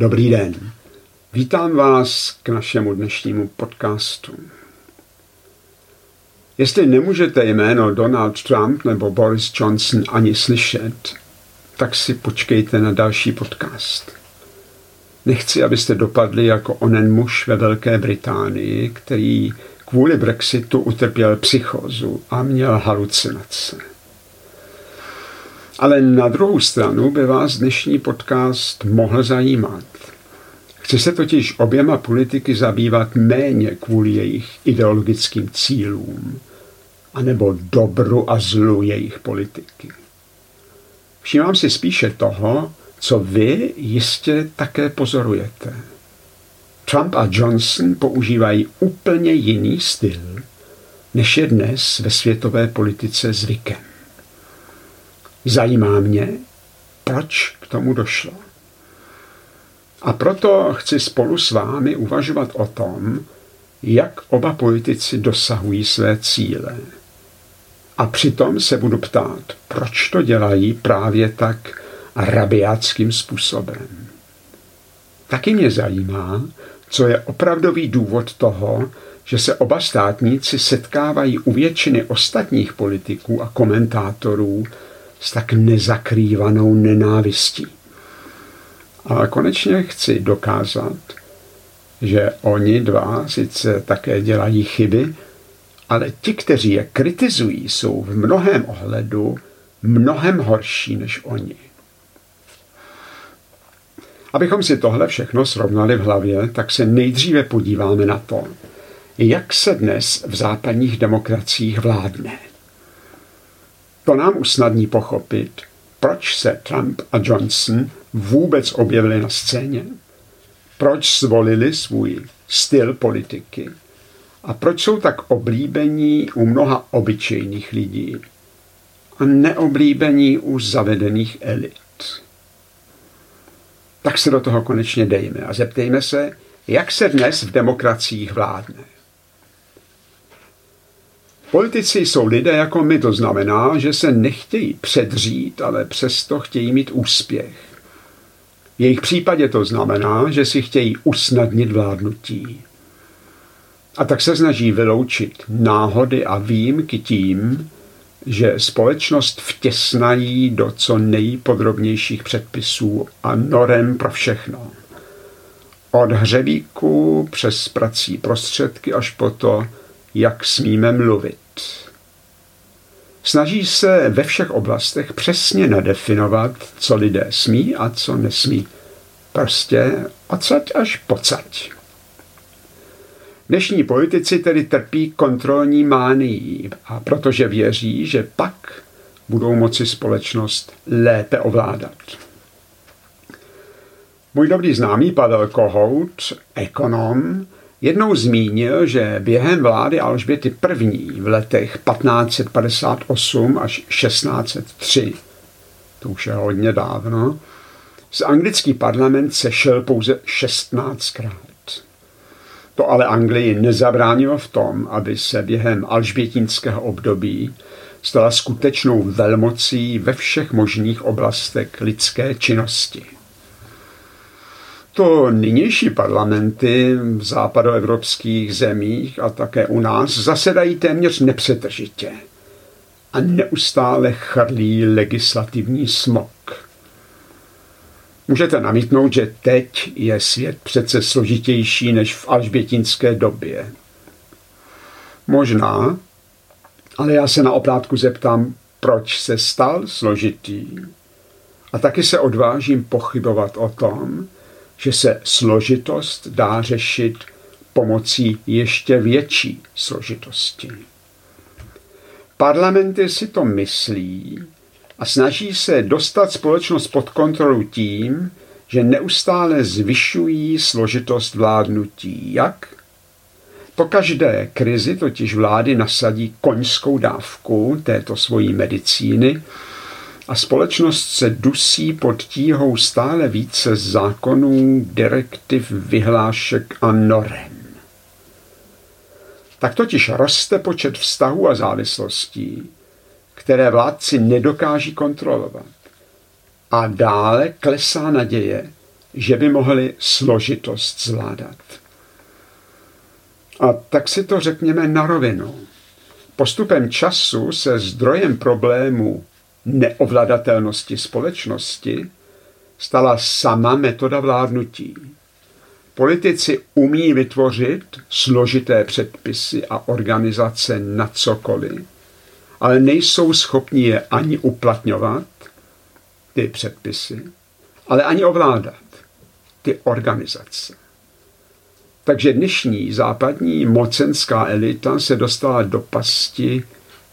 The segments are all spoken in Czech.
Dobrý den. Vítám vás k našemu dnešnímu podcastu. Jestli nemůžete jméno Donald Trump nebo Boris Johnson ani slyšet, tak si počkejte na další podcast. Nechci, abyste dopadli jako onen muž ve Velké Británii, který kvůli Brexitu utrpěl psychózu a měl halucinace. Ale na druhou stranu by vás dnešní podcast mohl zajímat. Chci se totiž oběma politiky zabývat méně kvůli jejich ideologickým cílům, anebo dobru a zlu jejich politiky. Všímám si spíše toho, co vy jistě také pozorujete. Trump a Johnson používají úplně jiný styl, než je dnes ve světové politice zvykem. Zajímá mě, proč k tomu došlo. A proto chci spolu s vámi uvažovat o tom, jak oba politici dosahují své cíle. A přitom se budu ptát, proč to dělají právě tak rabiátským způsobem. Taky mě zajímá, co je opravdový důvod toho, že se oba státníci setkávají u většiny ostatních politiků a komentátorů s tak nezakrývanou nenávistí. Ale konečně chci dokázat, že oni dva sice také dělají chyby, ale ti, kteří je kritizují, jsou v mnohém ohledu mnohem horší než oni. Abychom si tohle všechno srovnali v hlavě, tak se nejdříve podíváme na to, jak se dnes v západních demokraciích vládne. To nám usnadní pochopit, proč se Trump a Johnson vůbec objevili na scéně, proč zvolili svůj styl politiky a proč jsou tak oblíbení u mnoha obyčejných lidí a neoblíbení u zavedených elit. Tak se do toho konečně dejme a zeptejme se, jak se dnes v demokraciích vládne. Politici jsou lidé jako my, to znamená, že se nechtějí předřít, ale přesto chtějí mít úspěch. V jejich případě to znamená, že si chtějí usnadnit vládnutí. A tak se snaží vyloučit náhody a výjimky tím, že společnost vtěsnají do co nejpodrobnějších předpisů a norem pro všechno. Od hřebíku přes prací prostředky až po to, jak smíme mluvit. Snaží se ve všech oblastech přesně nadefinovat, co lidé smí a co nesmí. Prostě odsaď až pocať. Dnešní politici tedy trpí kontrolní mánií a protože věří, že pak budou moci společnost lépe ovládat. Můj dobrý známý Pavel Kohout, ekonom, jednou zmínil, že během vlády Alžběty I. v letech 1558 až 1603, to už je hodně dávno, z anglický parlament sešel pouze 16krát. To ale Anglii nezabránilo v tom, aby se během alžbětínského období stala skutečnou velmocí ve všech možných oblastech lidské činnosti. To nynější parlamenty v západoevropských zemích a také u nás zasedají téměř nepřetržitě a neustále chrlí legislativní smog. Můžete namítnout, že teď je svět přece složitější než v alžbětinské době. Možná, ale já se na oplátku zeptám, proč se stal složitý. A taky se odvážím pochybovat o tom, že se složitost dá řešit pomocí ještě větší složitosti. Parlamenty si to myslí a snaží se dostat společnost pod kontrolu tím, že neustále zvyšují složitost vládnutí. Jak? Po každé krizi totiž vlády nasadí koňskou dávku této svojí medicíny a společnost se dusí pod tíhou stále více zákonů, direktiv, vyhlášek a norem. Tak totiž roste počet vztahů a závislostí, které vládci nedokáží kontrolovat. A dále klesá naděje že by mohli složitost zvládat. A tak si to řekněme na rovinu. Postupem času se zdrojem problému neovladatelnosti společnosti stala sama metoda vládnutí. Politici umí vytvořit složité předpisy a organizace na cokoliv, ale nejsou schopni je ani uplatňovat, ty předpisy, ale ani ovládat ty organizace. Takže dnešní západní mocenská elita se dostala do pasti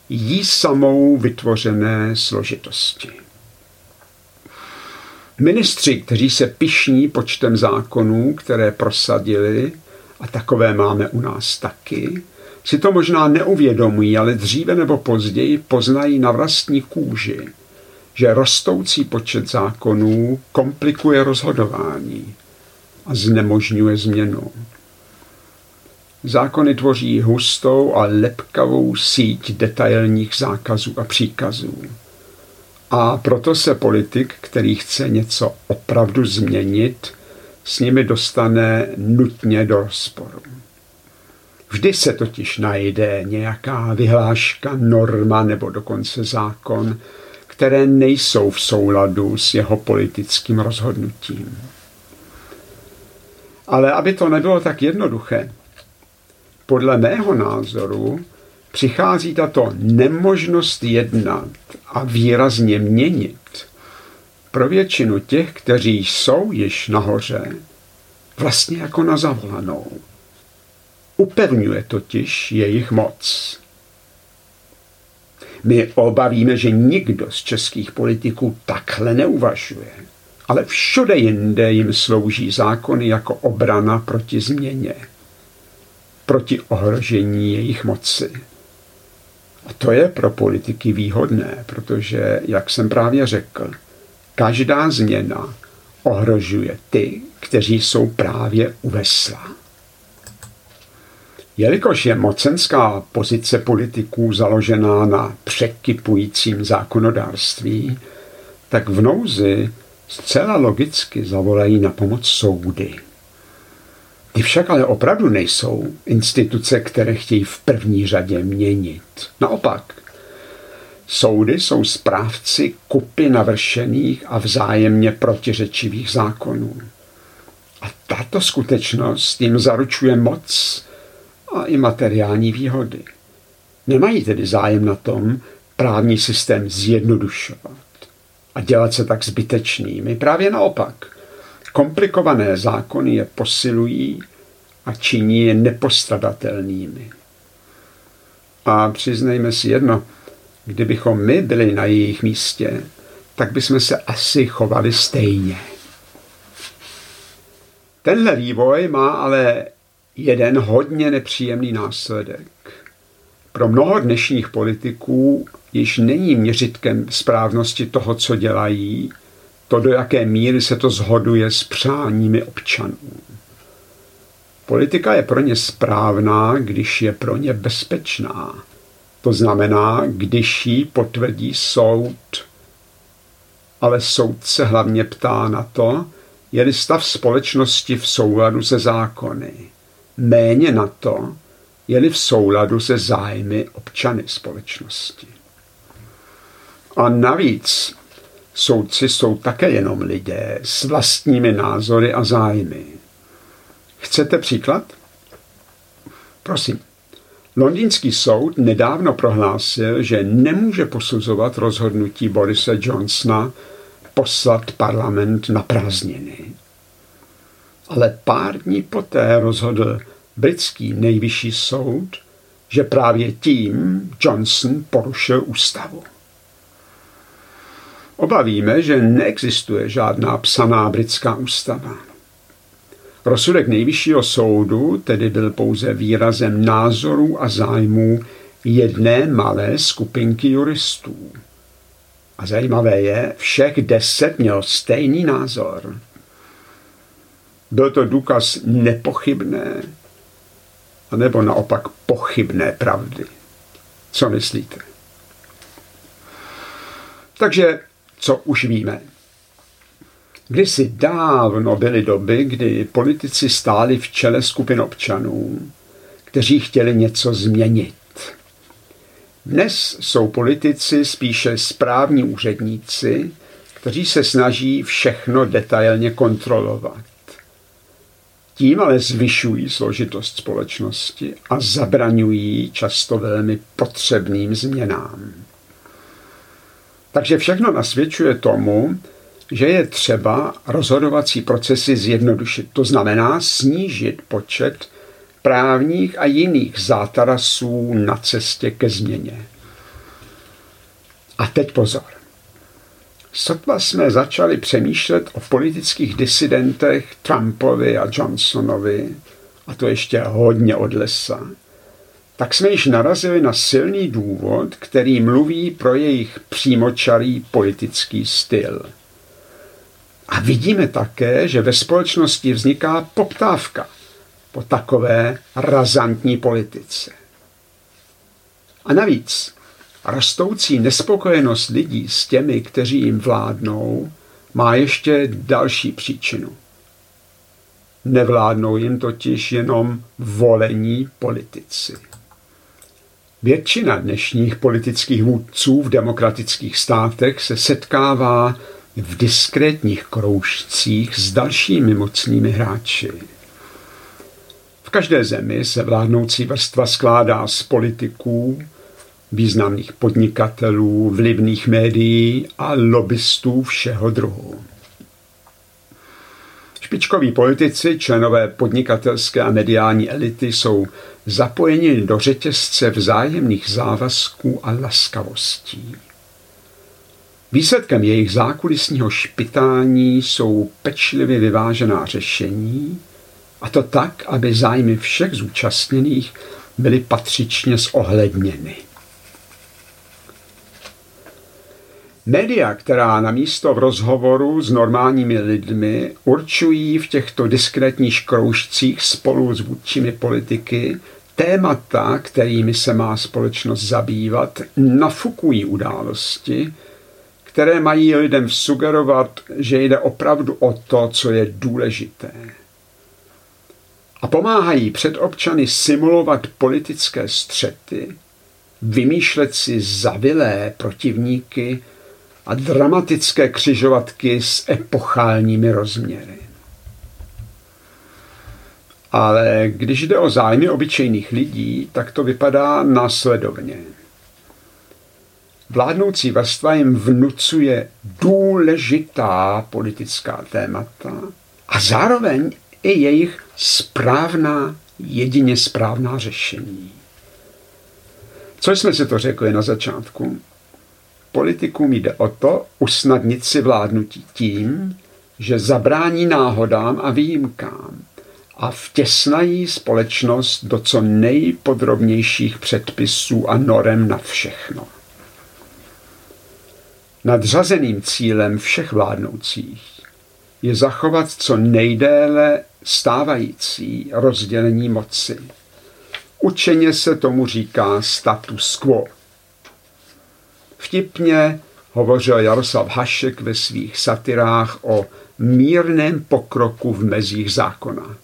jí samou vytvořené složitosti. Ministři, kteří se pišní počtem zákonů, které prosadili, a takové máme u nás taky, si to možná neuvědomují, ale dříve nebo později poznají na vlastní kůži, že rostoucí počet zákonů komplikuje rozhodování a znemožňuje změnu. Zákony tvoří hustou a lepkavou síť detailních zákazů a příkazů. A proto se politik, který chce něco opravdu změnit, s nimi dostane nutně do rozporu. Vždy se totiž najde nějaká vyhláška, norma nebo dokonce zákon, které nejsou v souladu s jeho politickým rozhodnutím. Ale aby to nebylo tak jednoduché, podle mého názoru přichází tato nemožnost jednat a výrazně měnit pro většinu těch, kteří jsou již nahoře, vlastně jako na zavolanou. Upevňuje totiž jejich moc. My obavíme, že nikdo z českých politiků takhle neuvažuje, ale všude jinde jim slouží zákony jako obrana proti změně proti ohrožení jejich moci. A to je pro politiky výhodné, protože, jak jsem právě řekl, každá změna ohrožuje ty, kteří jsou právě u vesla. Jelikož je mocenská pozice politiků založená na překypujícím zákonodárství, tak v nouzi zcela logicky zavolají na pomoc soudy. Ty však ale opravdu nejsou instituce, které chtějí v první řadě měnit. Naopak, soudy jsou správci kupy navršených a vzájemně protiřečivých zákonů. A tato skutečnost jim zaručuje moc a i materiální výhody. Nemají tedy zájem na tom právní systém zjednodušovat a dělat se tak zbytečnými. Právě naopak – Komplikované zákony je posilují a činí je nepostradatelnými. A přiznejme si jedno, kdybychom my byli na jejich místě, tak bychom se asi chovali stejně. Tenhle vývoj má ale jeden hodně nepříjemný následek. Pro mnoho dnešních politiků již není měřitkem správnosti toho, co dělají, to, do jaké míry se to zhoduje s přáními občanů. Politika je pro ně správná, když je pro ně bezpečná. To znamená, když ji potvrdí soud. Ale soud se hlavně ptá na to, je-li stav společnosti v souladu se zákony. Méně na to, je-li v souladu se zájmy občany společnosti. A navíc Soudci jsou také jenom lidé s vlastními názory a zájmy. Chcete příklad? Prosím. Londýnský soud nedávno prohlásil, že nemůže posuzovat rozhodnutí Borise Johnsona poslat parlament na prázdniny. Ale pár dní poté rozhodl britský nejvyšší soud, že právě tím Johnson porušil ústavu. Oba víme, že neexistuje žádná psaná britská ústava. Rozsudek nejvyššího soudu tedy byl pouze výrazem názorů a zájmů jedné malé skupinky juristů. A zajímavé je, všech deset měl stejný názor. Byl to důkaz nepochybné, anebo naopak pochybné pravdy. Co myslíte? Takže co už víme. Kdysi dávno byly doby, kdy politici stáli v čele skupin občanů, kteří chtěli něco změnit. Dnes jsou politici spíše správní úředníci, kteří se snaží všechno detailně kontrolovat. Tím ale zvyšují složitost společnosti a zabraňují často velmi potřebným změnám. Takže všechno nasvědčuje tomu, že je třeba rozhodovací procesy zjednodušit. To znamená snížit počet právních a jiných zátarasů na cestě ke změně. A teď pozor. Sotva jsme začali přemýšlet o politických disidentech Trumpovi a Johnsonovi, a to ještě hodně od lesa, tak jsme již narazili na silný důvod, který mluví pro jejich přímočarý politický styl. A vidíme také, že ve společnosti vzniká poptávka po takové razantní politice. A navíc rostoucí nespokojenost lidí s těmi, kteří jim vládnou, má ještě další příčinu. Nevládnou jim totiž jenom volení politici. Většina dnešních politických vůdců v demokratických státech se setkává v diskrétních kroužcích s dalšími mocnými hráči. V každé zemi se vládnoucí vrstva skládá z politiků, významných podnikatelů, vlivných médií a lobbystů všeho druhu. Špičkoví politici, členové podnikatelské a mediální elity jsou zapojeni do řetězce vzájemných závazků a laskavostí. Výsledkem jejich zákulisního špitání jsou pečlivě vyvážená řešení, a to tak, aby zájmy všech zúčastněných byly patřičně zohledněny. Média, která na místo v rozhovoru s normálními lidmi určují v těchto diskrétních kroužcích spolu s vůdčími politiky témata, kterými se má společnost zabývat, nafukují události, které mají lidem sugerovat, že jde opravdu o to, co je důležité. A pomáhají před občany simulovat politické střety, vymýšlet si zavilé protivníky a dramatické křižovatky s epochálními rozměry. Ale když jde o zájmy obyčejných lidí, tak to vypadá následovně. Vládnoucí vrstva jim vnucuje důležitá politická témata a zároveň i jejich správná, jedině správná řešení. Co jsme si to řekli na začátku? Politikům jde o to usnadnit si vládnutí tím, že zabrání náhodám a výjimkám a vtěsnají společnost do co nejpodrobnějších předpisů a norem na všechno. Nadřazeným cílem všech vládnoucích je zachovat co nejdéle stávající rozdělení moci. Učeně se tomu říká status quo. Vtipně hovořil Jaroslav Hašek ve svých satirách o mírném pokroku v mezích zákona.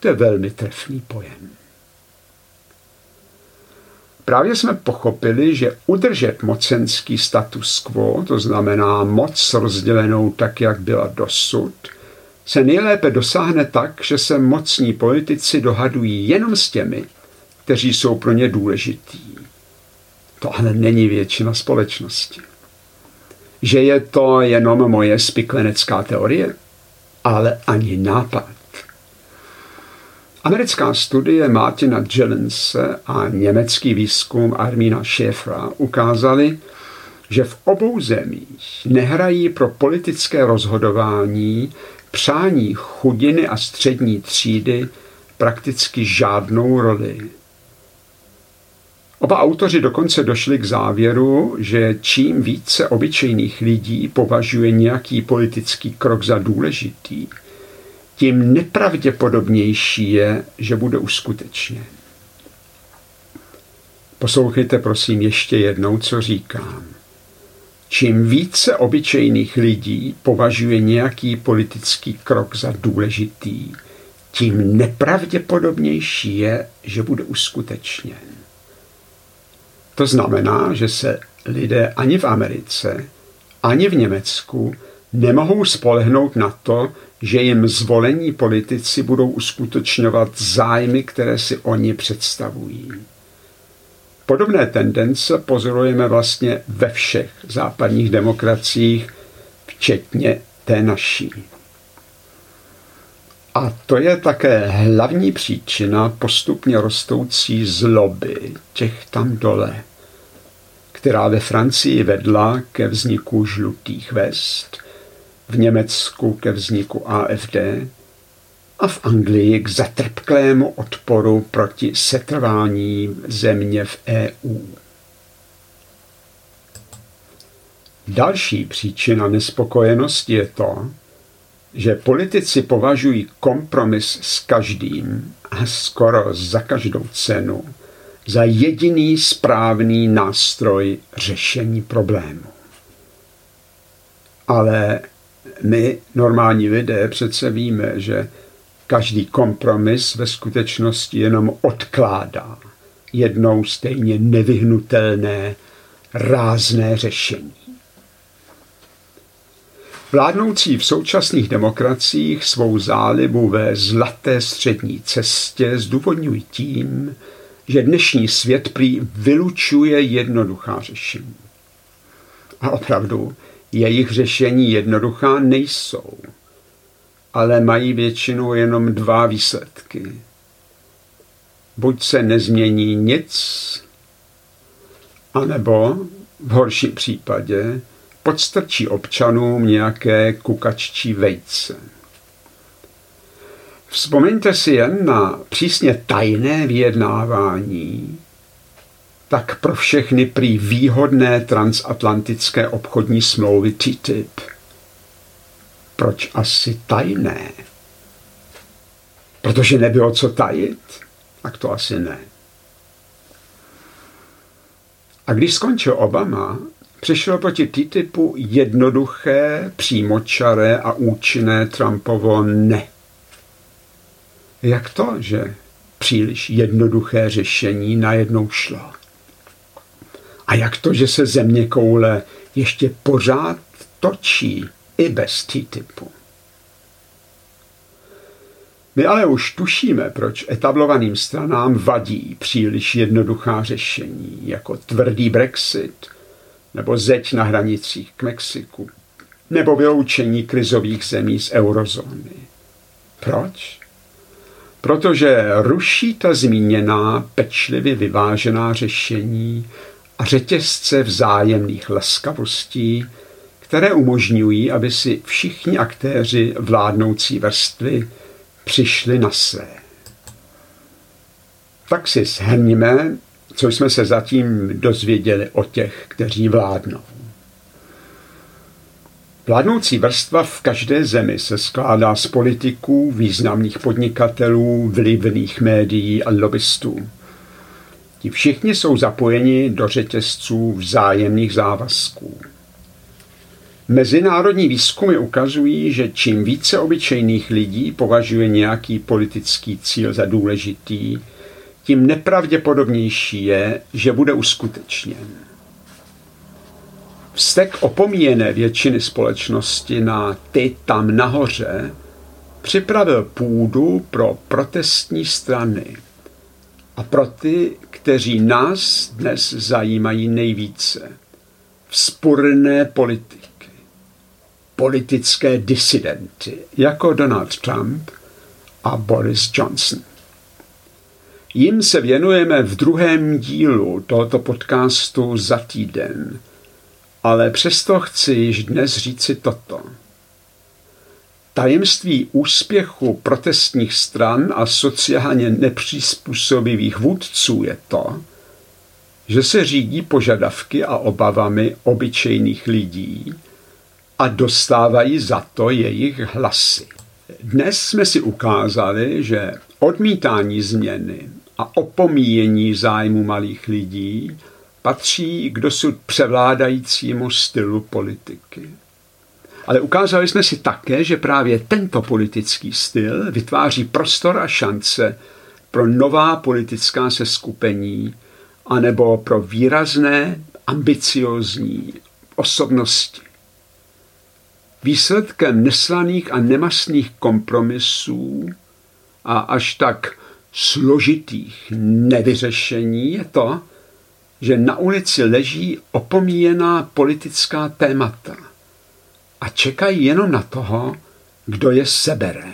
To je velmi trefný pojem. Právě jsme pochopili, že udržet mocenský status quo, to znamená moc rozdělenou tak, jak byla dosud, se nejlépe dosáhne tak, že se mocní politici dohadují jenom s těmi, kteří jsou pro ně důležitý. To ale není většina společnosti. Že je to jenom moje spiklenecká teorie, ale ani nápad. Americká studie Martina Jellense a německý výzkum Armina Schäfera ukázali, že v obou zemích nehrají pro politické rozhodování přání chudiny a střední třídy prakticky žádnou roli. Oba autoři dokonce došli k závěru, že čím více obyčejných lidí považuje nějaký politický krok za důležitý, tím nepravděpodobnější je, že bude uskutečněn. Poslouchejte prosím ještě jednou, co říkám. čím více obyčejných lidí považuje nějaký politický krok za důležitý, tím nepravděpodobnější je, že bude uskutečněn. To znamená, že se lidé ani v Americe, ani v Německu nemohou spolehnout na to, že jim zvolení politici budou uskutečňovat zájmy, které si oni představují. Podobné tendence pozorujeme vlastně ve všech západních demokraciích, včetně té naší. A to je také hlavní příčina postupně rostoucí zloby těch tam dole, která ve Francii vedla ke vzniku žlutých vest, v Německu ke vzniku AFD a v Anglii k zatrpklému odporu proti setrvání země v EU. Další příčina nespokojenosti je to, že politici považují kompromis s každým a skoro za každou cenu za jediný správný nástroj řešení problému. Ale my, normální lidé, přece víme, že každý kompromis ve skutečnosti jenom odkládá jednou stejně nevyhnutelné rázné řešení. Vládnoucí v současných demokraciích svou zálibu ve zlaté střední cestě zdůvodňují tím, že dnešní svět prý vylučuje jednoduchá řešení. A opravdu, jejich řešení jednoduchá nejsou, ale mají většinou jenom dva výsledky. Buď se nezmění nic, anebo v horším případě podstrčí občanům nějaké kukaččí vejce. Vzpomeňte si jen na přísně tajné vyjednávání, tak pro všechny prý výhodné transatlantické obchodní smlouvy TTIP. Proč asi tajné? Protože nebylo co tajit? Tak to asi ne. A když skončil Obama, přišlo proti TTIPu jednoduché, přímočaré a účinné Trumpovo ne. Jak to, že příliš jednoduché řešení najednou šlo? A jak to, že se země koule ještě pořád točí i bez TTIPu? My ale už tušíme, proč etablovaným stranám vadí příliš jednoduchá řešení, jako tvrdý Brexit, nebo zeď na hranicích k Mexiku, nebo vyloučení krizových zemí z eurozóny. Proč? Protože ruší ta zmíněná pečlivě vyvážená řešení a řetězce vzájemných laskavostí, které umožňují, aby si všichni aktéři vládnoucí vrstvy přišli na své. Tak si shrníme, co jsme se zatím dozvěděli o těch, kteří vládnou. Vládnoucí vrstva v každé zemi se skládá z politiků, významných podnikatelů, vlivných médií a lobbystů. Ti všichni jsou zapojeni do řetězců vzájemných závazků. Mezinárodní výzkumy ukazují, že čím více obyčejných lidí považuje nějaký politický cíl za důležitý, tím nepravděpodobnější je, že bude uskutečněn. Vztek opomíjené většiny společnosti na ty tam nahoře připravil půdu pro protestní strany a pro ty, kteří nás dnes zajímají nejvíce. Vzpurné politiky, politické disidenty, jako Donald Trump a Boris Johnson. Jim se věnujeme v druhém dílu tohoto podcastu za týden, ale přesto chci již dnes říci toto. Tajemství úspěchu protestních stran a sociálně nepřizpůsobivých vůdců je to, že se řídí požadavky a obavami obyčejných lidí a dostávají za to jejich hlasy. Dnes jsme si ukázali, že odmítání změny a opomíjení zájmu malých lidí patří k dosud převládajícímu stylu politiky. Ale ukázali jsme si také, že právě tento politický styl vytváří prostor a šance pro nová politická seskupení anebo pro výrazné, ambiciozní osobnosti. Výsledkem neslaných a nemastných kompromisů a až tak složitých nevyřešení je to, že na ulici leží opomíjená politická témata a čekají jenom na toho, kdo je sebere.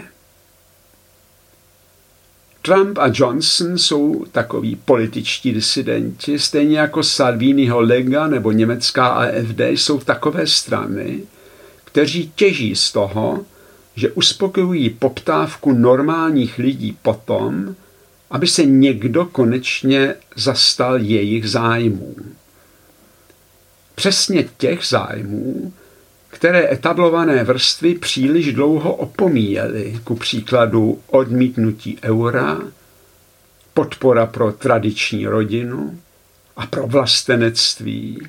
Trump a Johnson jsou takoví političtí disidenti, stejně jako Salviniho Lega nebo německá AFD jsou takové strany, kteří těží z toho, že uspokojují poptávku normálních lidí potom, aby se někdo konečně zastal jejich zájmů. Přesně těch zájmů, které etablované vrstvy příliš dlouho opomíjely, ku příkladu odmítnutí eura, podpora pro tradiční rodinu a pro vlastenectví,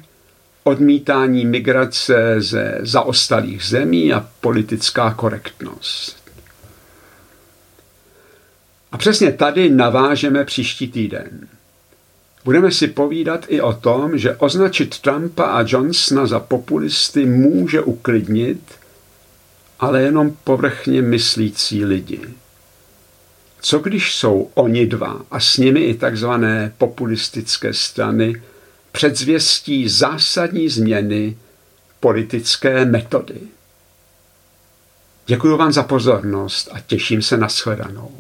odmítání migrace ze zaostalých zemí a politická korektnost. A přesně tady navážeme příští týden. Budeme si povídat i o tom, že označit Trumpa a Johnsona za populisty může uklidnit, ale jenom povrchně myslící lidi. Co když jsou oni dva a s nimi i takzvané populistické strany předzvěstí zásadní změny politické metody? Děkuji vám za pozornost a těším se na shledanou.